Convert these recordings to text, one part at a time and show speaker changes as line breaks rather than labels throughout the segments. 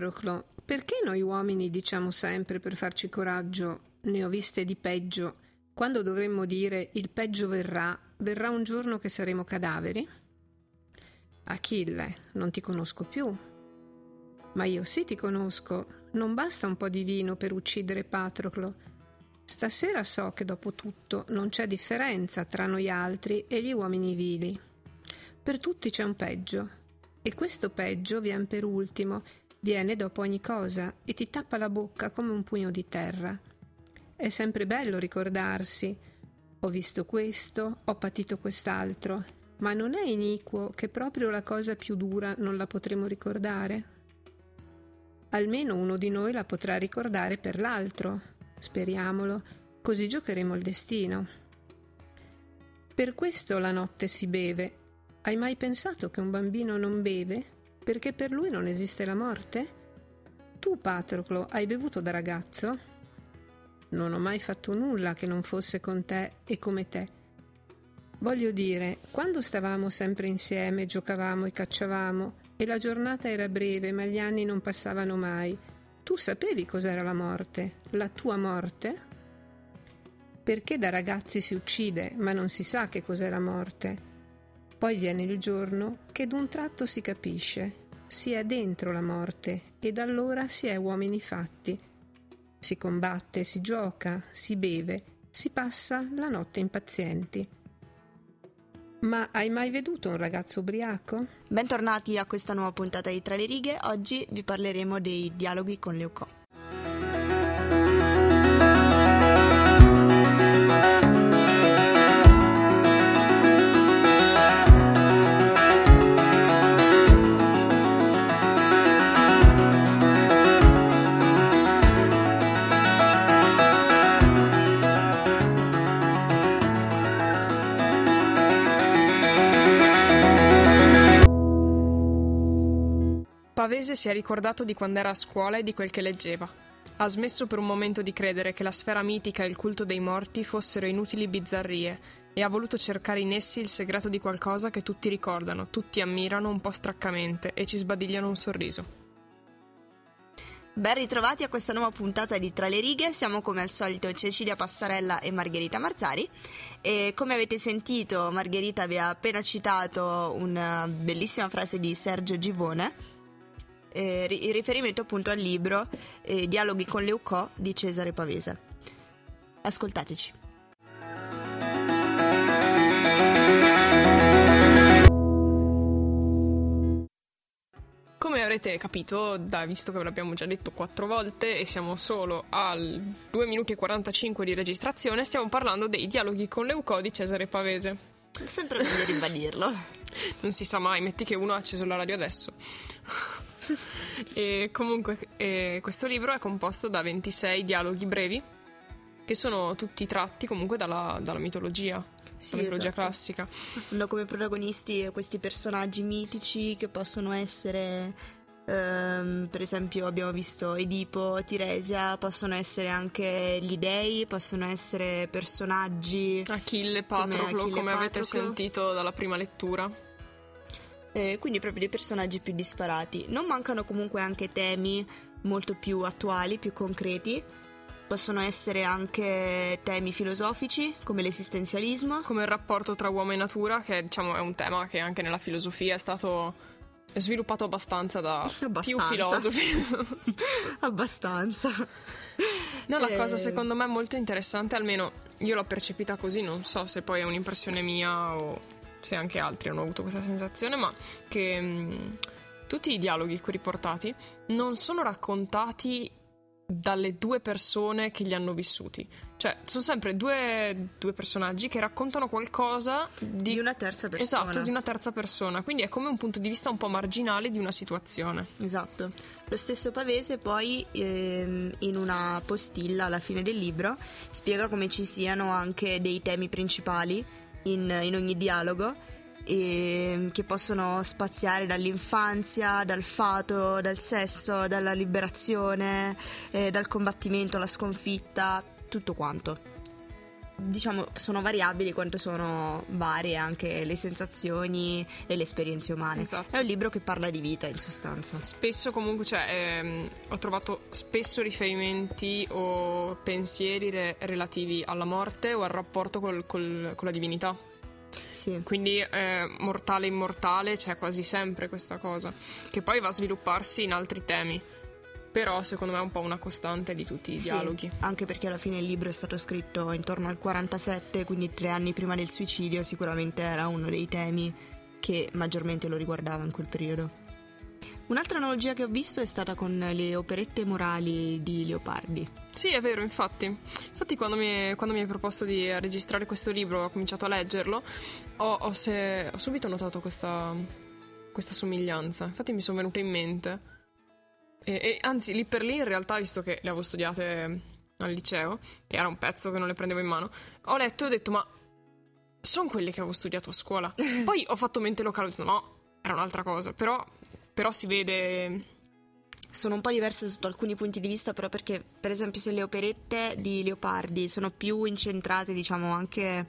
Patroclo, perché noi uomini diciamo sempre per farci coraggio ne ho viste di peggio, quando dovremmo dire il peggio verrà, verrà un giorno che saremo cadaveri? Achille, non ti conosco più. Ma io sì ti conosco, non basta un po' di vino per uccidere Patroclo. Stasera so che dopo tutto non c'è differenza tra noi altri e gli uomini vili. Per tutti c'è un peggio, e questo peggio viene per ultimo, viene dopo ogni cosa e ti tappa la bocca come un pugno di terra. È sempre bello ricordarsi. Ho visto questo, ho patito quest'altro, ma non è iniquo che proprio la cosa più dura non la potremo ricordare? Almeno uno di noi la potrà ricordare per l'altro, speriamolo, così giocheremo il destino. Per questo la notte si beve. Hai mai pensato che un bambino non beve? Perché per lui non esiste la morte? Tu, Patroclo, hai bevuto da ragazzo? Non ho mai fatto nulla che non fosse con te e come te. Voglio dire, quando stavamo sempre insieme, giocavamo e cacciavamo, e la giornata era breve, ma gli anni non passavano mai, tu sapevi cos'era la morte, la tua morte? Perché da ragazzi si uccide, ma non si sa che cos'è la morte. Poi viene il giorno che d'un tratto si capisce, si è dentro la morte, ed allora si è uomini fatti si combatte, si gioca, si beve, si passa la notte impazienti. Ma hai mai veduto un ragazzo ubriaco?
Bentornati a questa nuova puntata di Tra le righe. Oggi vi parleremo dei dialoghi con Leucò.
Pavese si è ricordato di quando era a scuola e di quel che leggeva. Ha smesso per un momento di credere che la sfera mitica e il culto dei morti fossero inutili bizzarrie e ha voluto cercare in essi il segreto di qualcosa che tutti ricordano, tutti ammirano un po' straccamente e ci sbadigliano un sorriso.
Ben ritrovati a questa nuova puntata di Tra le righe, siamo come al solito Cecilia Passarella e Margherita Marzari e come avete sentito Margherita vi ha appena citato una bellissima frase di Sergio Givone eh, in riferimento appunto al libro eh, Dialoghi con Leucò di Cesare Pavese. Ascoltateci.
Come avrete capito, da, visto che ve l'abbiamo già detto quattro volte e siamo solo al 2 minuti e 45 di registrazione, stiamo parlando dei dialoghi con Leucò di Cesare Pavese.
Sempre meglio ribadirlo.
non si sa mai, metti che uno ha acceso la radio adesso. e comunque eh, questo libro è composto da 26 dialoghi brevi che sono tutti tratti comunque dalla, dalla mitologia. Sì, la mitologia esatto. classica.
Hanno come protagonisti questi personaggi mitici che possono essere Um, per esempio abbiamo visto Edipo, Tiresia, possono essere anche gli dei, possono essere personaggi
Achille, Patroclo, come, Achille, come Patroclo. avete sentito dalla prima lettura
eh, quindi proprio dei personaggi più disparati. Non mancano comunque anche temi molto più attuali, più concreti. Possono essere anche temi filosofici come l'esistenzialismo.
Come il rapporto tra uomo e natura, che diciamo è un tema che anche nella filosofia è stato sviluppato abbastanza da abbastanza. più filosofi.
abbastanza.
No, la eh... cosa secondo me molto interessante, almeno io l'ho percepita così, non so se poi è un'impressione mia o se anche altri hanno avuto questa sensazione, ma che mh, mm, tutti i dialoghi qui riportati non sono raccontati dalle due persone che li hanno vissuti. Cioè, sono sempre due, due personaggi che raccontano qualcosa di...
di... una terza persona.
Esatto, di una terza persona. Quindi è come un punto di vista un po' marginale di una situazione.
Esatto. Lo stesso Pavese poi ehm, in una postilla alla fine del libro spiega come ci siano anche dei temi principali in, in ogni dialogo e, che possono spaziare dall'infanzia, dal fato, dal sesso, dalla liberazione, eh, dal combattimento, alla sconfitta, tutto quanto. Diciamo sono variabili quanto sono varie anche le sensazioni e le esperienze umane.
Esatto.
È un libro che parla di vita in sostanza.
Spesso comunque, cioè, ehm, ho trovato spesso riferimenti o pensieri re- relativi alla morte o al rapporto col- col- con la divinità.
Sì.
Quindi eh, mortale immortale c'è quasi sempre questa cosa, che poi va a svilupparsi in altri temi. Però secondo me è un po' una costante di tutti i
Sì,
dialoghi.
anche perché alla fine il libro è stato scritto intorno al 47, quindi tre anni prima del suicidio, sicuramente era uno dei temi che maggiormente lo riguardava in quel periodo. Un'altra analogia che ho visto è stata con le operette morali di Leopardi.
Sì, è vero, infatti. Infatti quando mi, è- quando mi hai proposto di registrare questo libro, ho cominciato a leggerlo, ho, ho se- ho subito notato questa, questa somiglianza. Infatti mi sono venute in mente. E, e anzi, lì per lì, in realtà, visto che le avevo studiate al liceo, e era un pezzo che non le prendevo in mano, ho letto e ho detto, ma sono quelle che avevo studiato a scuola. Poi ho fatto mente locale, ho detto, no, era un'altra cosa. Però, però si vede...
Sono un po' diverse sotto alcuni punti di vista, però perché, per esempio, se le operette di Leopardi sono più incentrate, diciamo, anche...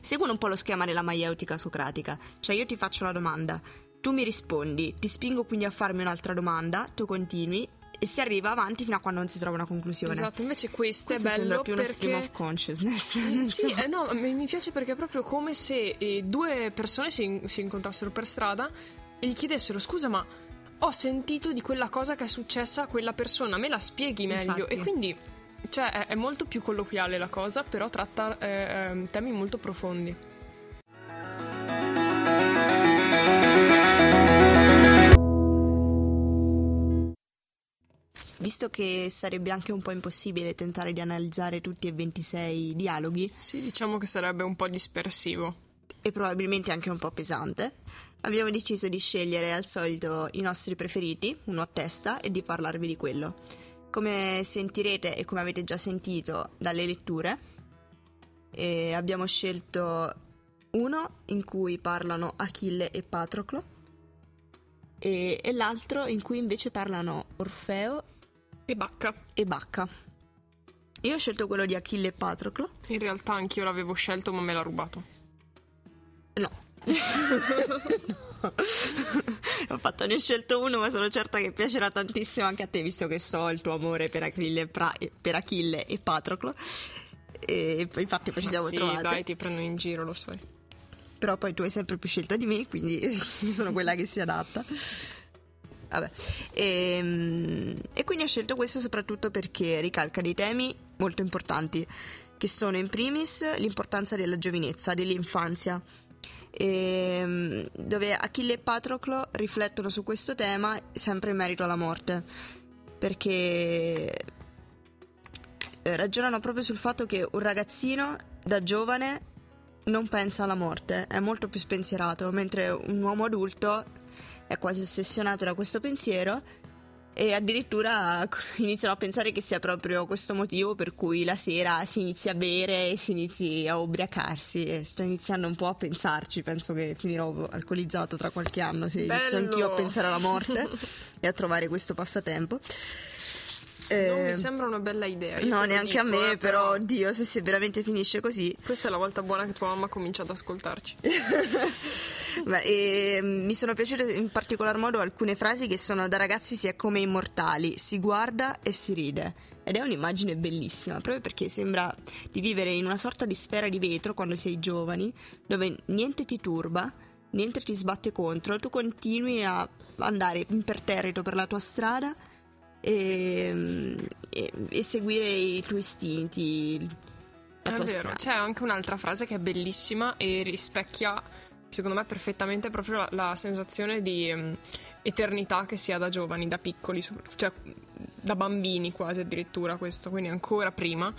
seguono un po' lo schema della maieutica socratica. Cioè io ti faccio la domanda, tu mi rispondi, ti spingo quindi a farmi un'altra domanda, tu continui e si arriva avanti fino a quando non si trova una conclusione.
Esatto, invece questo,
Questo
è bello
più uno
perché...
stream of consciousness.
Sì,
so.
eh, no, mi mi piace perché è proprio come se eh, due persone si, si incontrassero per strada e gli chiedessero scusa ma ho sentito di quella cosa che è successa a quella persona, me la spieghi meglio?
Infatti.
E quindi cioè, è, è molto più colloquiale la cosa, però tratta eh, ehm, temi molto profondi.
Visto che sarebbe anche un po' impossibile tentare di analizzare tutti e 26 i dialoghi,
Sì, diciamo che sarebbe un po' dispersivo.
e probabilmente anche un po' pesante, abbiamo deciso di scegliere al solito i nostri preferiti, uno a testa, e di parlarvi di quello. Come sentirete e come avete già sentito dalle letture, eh, abbiamo scelto uno in cui parlano Achille e Patroclo e, e l'altro in cui invece parlano Orfeo
E Bacca.
e Bacca. Io ho scelto quello di Achille e Patroclo.
In realtà anch'io l'avevo scelto ma me l'ha rubato.
No. ho fatto ne ho scelto uno, ma sono certa che piacerà tantissimo anche a te, visto che so il tuo amore per Achille, e Pra- per Achille e Patroclo. E infatti poi ci siamo
sì,
trovate.
dai, ti prendo in giro, lo sai.
Però poi tu hai sempre più scelta di me, quindi io sono quella che si adatta. Vabbè. Ehm, E, quindi ho scelto questo soprattutto perché ricalca dei temi molto importanti, che sono in primis l'importanza della giovinezza, dell'infanzia. Ehm, dove Achille e Patroclo riflettono su questo tema sempre in merito alla morte. Perché ragionano proprio sul fatto che un ragazzino da giovane non pensa alla morte, è molto più spensierato, mentre un uomo adulto è quasi ossessionato da questo pensiero e addirittura iniziano a pensare che sia proprio questo motivo per cui la sera si inizia a bere e si inizi a ubriacarsi e sto iniziando un po' a pensarci, penso che finirò alcolizzato tra qualche anno se inizio
Bello!
anch'io a pensare alla morte e a trovare questo passatempo.
Non
Eh,
mi sembra una bella idea. io
No, neanche a
dico,
me,
eh,
però, oddio, se, se veramente finisce così.
Questa è la volta buona che tua mamma comincia ad ascoltarci.
Beh, e, mi sono piaciute in particolar modo alcune frasi che sono da ragazzi si è come immortali, si guarda e si ride. Ed è un'immagine bellissima, proprio perché sembra di vivere in una sorta di sfera di vetro quando sei giovani, dove niente ti turba, niente ti sbatte contro, tu continui a andare imperterrito per la tua strada e, mm, e- e seguire i tuoi istinti.
È vero,
strada.
c'è anche un'altra frase che è bellissima e rispecchia, secondo me, perfettamente proprio la, la sensazione di ehm, eternità che si ha da giovani, da piccoli, cioè da bambini quasi addirittura questo, quindi ancora prima,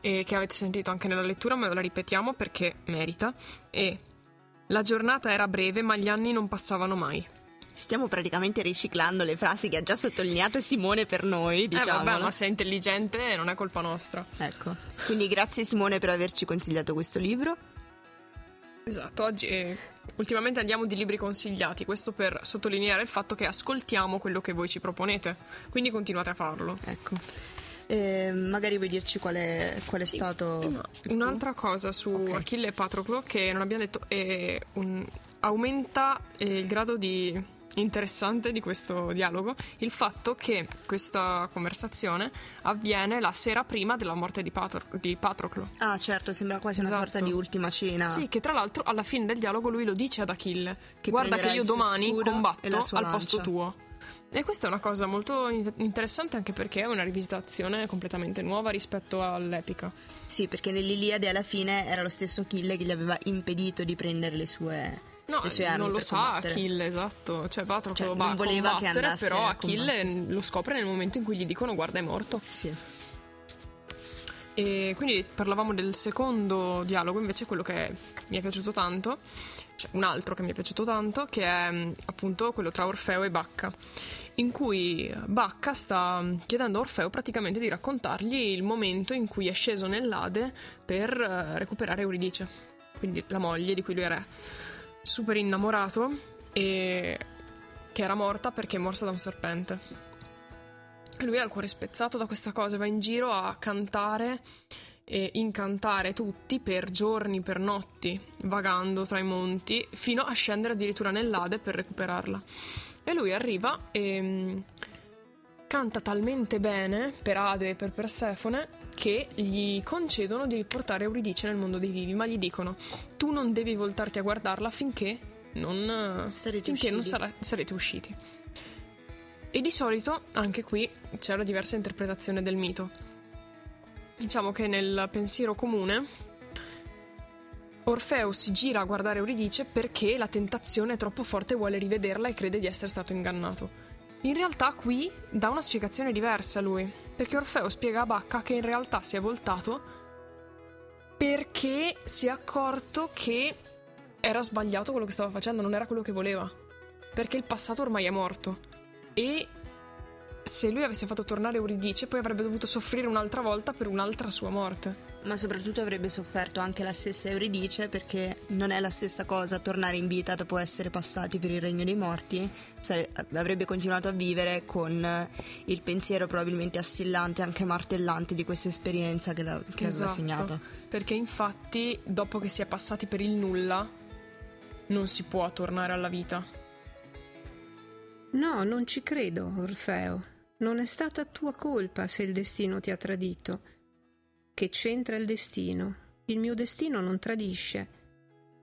e che avete sentito anche nella lettura, ma la ripetiamo perché merita. E la giornata era breve, ma gli anni non passavano mai.
Stiamo praticamente riciclando le frasi che ha già sottolineato Simone per noi,
Eh
diciamo.
vabbè, ma sei intelligente non è colpa nostra.
Ecco. Quindi grazie Simone per averci consigliato questo libro.
Esatto, oggi eh, ultimamente andiamo di libri consigliati, questo per sottolineare il fatto che ascoltiamo quello che voi ci proponete, quindi continuate a farlo.
Ecco. E magari vuoi dirci qual è, qual è
Sì.
stato.
Un'altra cosa su
Ok.
Achille e Patroclo che non abbiamo detto è un- aumenta eh, il grado di interessante di questo dialogo il fatto che questa conversazione avviene la sera prima della morte di, Patro- di Patroclo.
Ah, certo, sembra quasi una
Esatto.
sorta di ultima cena.
Sì, che tra l'altro alla fine del dialogo lui lo dice ad Achille:
Che
Guarda che io domani combatto al posto
lancia."
tuo. E questa è una cosa molto in- interessante anche perché è una rivisitazione completamente nuova rispetto all'epica.
Sì, perché nell'Iliade alla fine era lo stesso Achille che gli aveva impedito di prendere le sue,
No,
le sue armi
non lo sa
combattere.
Achille, esatto. Cioè, Patroclo
Cioè,
va
non voleva che andasse
però Achille lo scopre nel momento in cui gli dicono guarda è morto.
Sì.
E quindi parlavamo del secondo dialogo, invece quello che mi è piaciuto tanto, cioè un altro che mi è piaciuto tanto, che è mh, appunto quello tra Orfeo e Bacca, in cui Bacca sta chiedendo a Orfeo praticamente di raccontargli il momento in cui è sceso nell'Ade per eh, recuperare Euridice, quindi la moglie di cui lui era super innamorato e che era morta perché è morsa da un serpente. E lui ha il cuore spezzato da questa cosa, va in giro a cantare e incantare tutti per giorni, per notti, vagando tra i monti, fino a scendere addirittura nell'Ade per recuperarla. E lui arriva e mm, canta talmente bene per Ade e per Persefone che gli concedono di riportare Euridice nel mondo dei vivi, ma gli dicono tu non devi voltarti a guardarla finché non,
Sarete
finché non
usciti."
sarà- sarete usciti. E di solito anche qui c'è una diversa interpretazione del mito. Diciamo che nel pensiero comune Orfeo si gira a guardare Euridice perché la tentazione è troppo forte e vuole rivederla e crede di essere stato ingannato. In realtà qui dà una spiegazione diversa lui, perché Orfeo spiega a Bacca che in realtà si è voltato perché si è accorto che era sbagliato quello che stava facendo, non era quello che voleva. Perché il passato ormai è morto. E se lui avesse fatto tornare Euridice, poi avrebbe dovuto soffrire un'altra volta per un'altra sua morte.
Ma soprattutto avrebbe sofferto anche la stessa Euridice perché non è la stessa cosa tornare in vita dopo essere passati per il regno dei morti. Sare- avrebbe continuato a vivere con il pensiero probabilmente assillante, anche martellante di questa esperienza che, la- che aveva
Esatto.
segnato.
Perché infatti, dopo che si è passati per il nulla, non si può tornare alla vita.
No, non ci credo, Orfeo. Non è stata tua colpa se il destino ti ha tradito. Che c'entra il destino? Il mio destino non tradisce.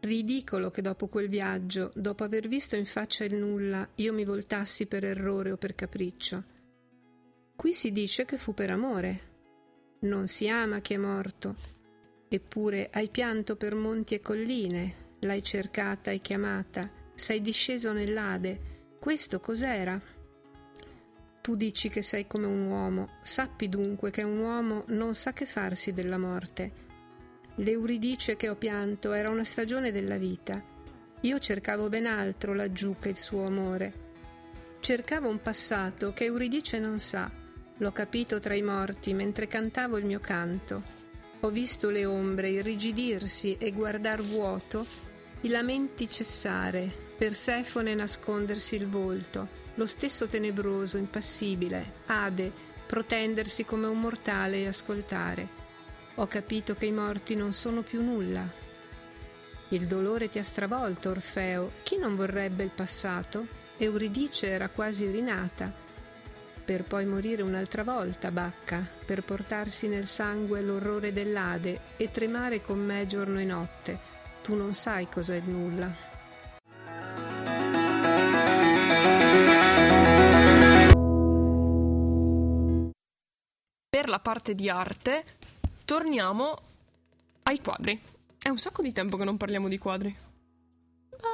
Ridicolo che dopo quel viaggio, dopo aver visto in faccia il nulla, io mi voltassi per errore o per capriccio. Qui si dice che fu per amore. Non si ama chi è morto. Eppure hai pianto per monti e colline, l'hai cercata e chiamata, sei disceso nell'Ade. Questo cos'era? Tu dici che sei come un uomo, sappi dunque che un uomo non sa che farsi della morte. L'Euridice che ho pianto era una stagione della vita. Io cercavo ben altro laggiù che il suo amore. Cercavo un passato che Euridice non sa. L'ho capito tra i morti mentre cantavo il mio canto. Ho visto le ombre irrigidirsi e guardar vuoto, i lamenti cessare, Persefone nascondersi il volto, lo stesso tenebroso, impassibile, Ade, protendersi come un mortale e ascoltare. Ho capito che i morti non sono più nulla. Il dolore ti ha stravolto, Orfeo. Chi non vorrebbe il passato? Euridice era quasi rinata. Per poi morire un'altra volta, Bacca, per portarsi nel sangue l'orrore dell'Ade e tremare con me giorno e notte. Tu non sai cos'è nulla.
Per la parte di arte, torniamo ai quadri. È un sacco di tempo che non parliamo di quadri.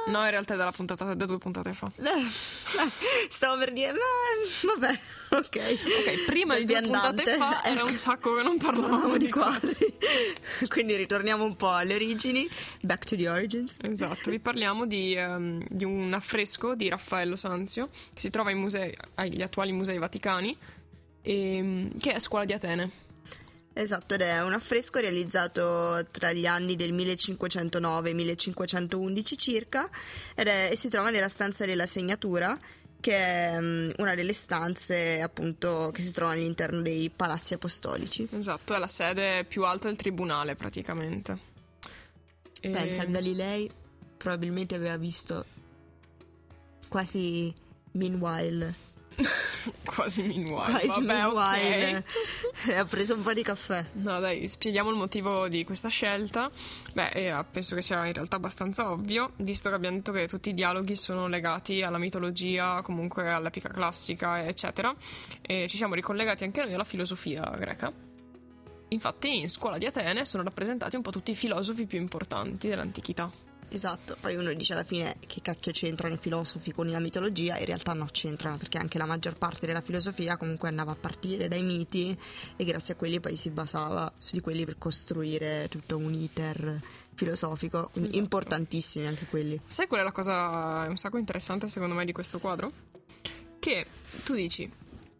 No, in realtà è dalla puntata, da due puntate fa.
Stavo per dire, ma vabbè, ok.
Ok, prima di due puntate fa era un sacco che non parlavamo di
quadri. Quindi ritorniamo un po' alle origini. Back to the origins.
Esatto, vi parliamo di, ehm, di un affresco di Raffaello Sanzio che si trova ai musei, agli attuali musei vaticani, e, che è Scuola di Atene.
Esatto, ed è un affresco realizzato tra gli anni del 1509 e 1511 circa ed è- e si trova nella stanza della segnatura che è um, una delle stanze appunto che si trova all'interno dei palazzi apostolici.
Esatto, è la sede più alta del tribunale praticamente.
E... Pensa, Galilei probabilmente aveva visto quasi Meanwhile
Quasi meanwhile.
Quasi
Vabbè,
meanwhile. Okay. ha preso un po' di caffè.
No, dai, spieghiamo il motivo di questa scelta. Beh, eh, penso che sia in realtà abbastanza ovvio, visto che abbiamo detto che tutti i dialoghi sono legati alla mitologia, comunque all'epica classica, eccetera. E ci siamo ricollegati anche noi alla filosofia greca. Infatti, in scuola di Atene sono rappresentati un po' tutti i filosofi più importanti dell'antichità.
Esatto, poi uno dice alla fine che cacchio c'entrano i filosofi con la mitologia, in realtà no, c'entrano perché anche la maggior parte della filosofia comunque andava a partire dai miti e grazie a quelli poi si basava su di quelli per costruire tutto un iter filosofico, quindi esatto. importantissimi anche quelli.
Sai qual è la cosa un sacco interessante secondo me di questo quadro? Che tu dici,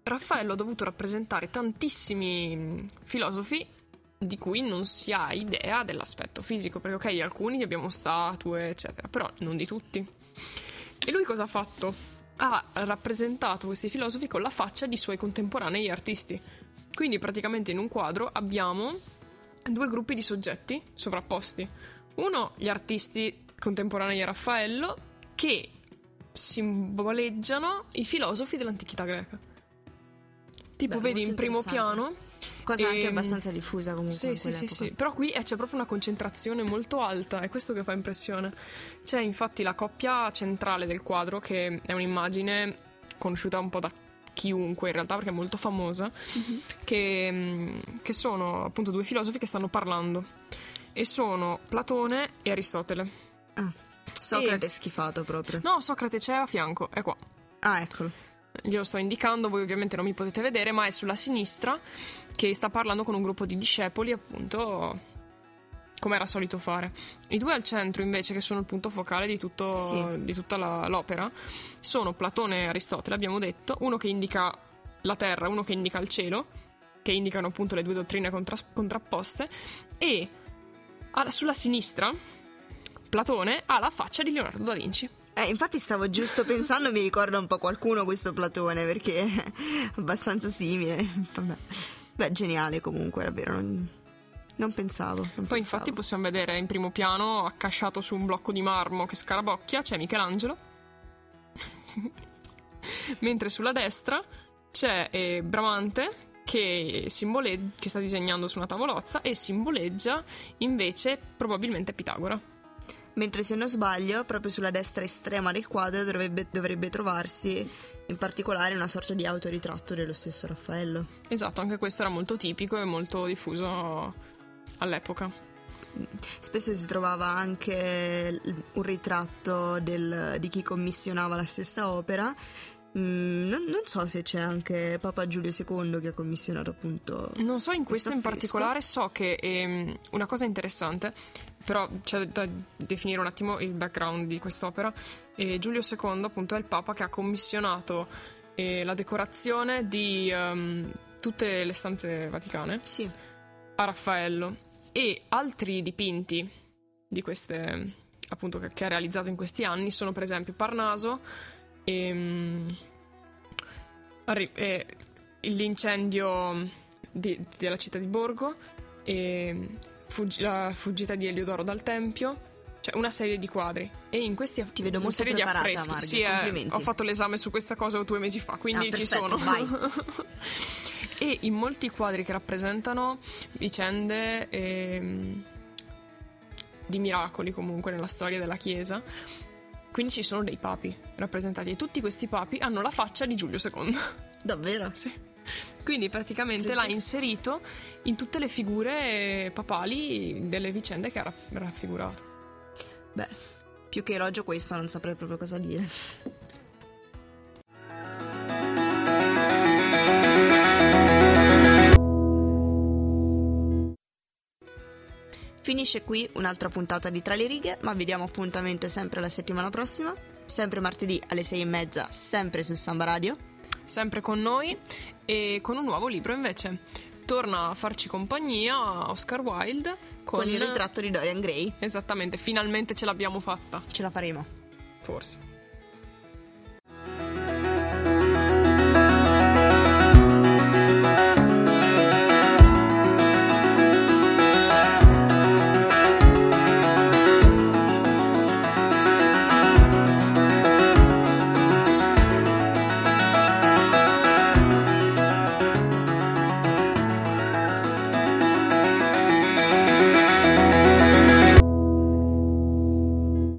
Raffaello ha dovuto rappresentare tantissimi filosofi di cui non si ha idea dell'aspetto fisico, perché ok, alcuni abbiamo statue, eccetera, però non di tutti. E lui cosa ha fatto? Ha rappresentato questi filosofi con la faccia di suoi contemporanei artisti. Quindi praticamente in un quadro abbiamo due gruppi di soggetti sovrapposti. Uno, gli artisti contemporanei a Raffaello, che simboleggiano i filosofi dell'antichità greca. Tipo, Beh, vedi in primo piano
Cosa e, anche ehm, abbastanza diffusa comunque.
Sì, sì, sì, sì, però qui c'è proprio una concentrazione molto alta, è questo che fa impressione. C'è infatti la coppia centrale del quadro, che è un'immagine conosciuta un po' da chiunque in realtà perché è molto famosa, mm-hmm. che, mm, che sono appunto due filosofi che stanno parlando e sono Platone e Aristotele.
Ah, Socrate è schifato proprio.
No, Socrate c'è a fianco, è qua.
Ah, eccolo.
Glielo sto indicando, voi ovviamente non mi potete vedere, ma è sulla sinistra che sta parlando con un gruppo di discepoli, appunto, come era solito fare. I due al centro, invece, che sono il punto focale di, tutto, sì. di tutta la, l'opera, sono Platone e Aristotele, abbiamo detto, uno che indica la terra, uno che indica il cielo, che indicano appunto le due dottrine contra- contrapposte, e sulla sinistra Platone ha la faccia di Leonardo da Vinci.
Eh, infatti stavo giusto pensando, mi ricorda un po' qualcuno questo Platone, perché è abbastanza simile. Vabbè. Beh, geniale comunque, davvero. Non, non pensavo. Non
Poi
pensavo.
infatti possiamo vedere in primo piano, accasciato su un blocco di marmo che scarabocchia, c'è Michelangelo. Mentre sulla destra c'è eh, Bramante che, simbole- che sta disegnando su una tavolozza e simboleggia invece probabilmente Pitagora
mentre se non sbaglio, proprio sulla destra estrema del quadro dovrebbe, dovrebbe trovarsi in particolare una sorta di autoritratto dello stesso Raffaello.
Esatto, anche questo era molto tipico e molto diffuso all'epoca.
Spesso si trovava anche un ritratto del, di chi commissionava la stessa opera Mm, non, non, so se c'è anche Papa Giulio II che ha commissionato appunto.
Non so in questo in particolare, so che ehm, una cosa interessante, però c'è da definire un attimo il background di quest'opera. E Giulio II, appunto, è il Papa che ha commissionato eh, la decorazione di um, tutte le stanze vaticane
sì.
a Raffaello e altri dipinti di queste appunto che, che ha realizzato in questi anni sono per esempio Parnaso e, ehm, e l'incendio di, della città di Borgo e fuggi- la fuggita di Eliodoro dal Tempio cioè una serie di quadri. E in questi
ti vedo molto serie di affreschi. Marghe, sì,
eh, ho fatto l'esame su questa cosa due mesi fa quindi ah,
ci
perfetto,
sono.
e in molti quadri che rappresentano vicende eh, di miracoli comunque nella storia della chiesa quindi ci sono dei papi rappresentati e tutti questi papi hanno la faccia di Giulio II.
Davvero?
Sì. Quindi praticamente l'ha inserito in tutte le figure papali delle vicende che ha raffigurato.
Beh, più che elogio questo non saprei proprio cosa dire. Finisce qui un'altra puntata di Tra le righe, ma vi diamo appuntamento sempre la settimana prossima, sempre martedì alle sei e mezza, sempre su Samba Radio.
Sempre con noi e con un nuovo libro invece. Torna a farci compagnia Oscar Wilde
con, con il ritratto di Dorian Gray.
Esattamente, finalmente ce l'abbiamo fatta.
Ce la faremo.
Forse.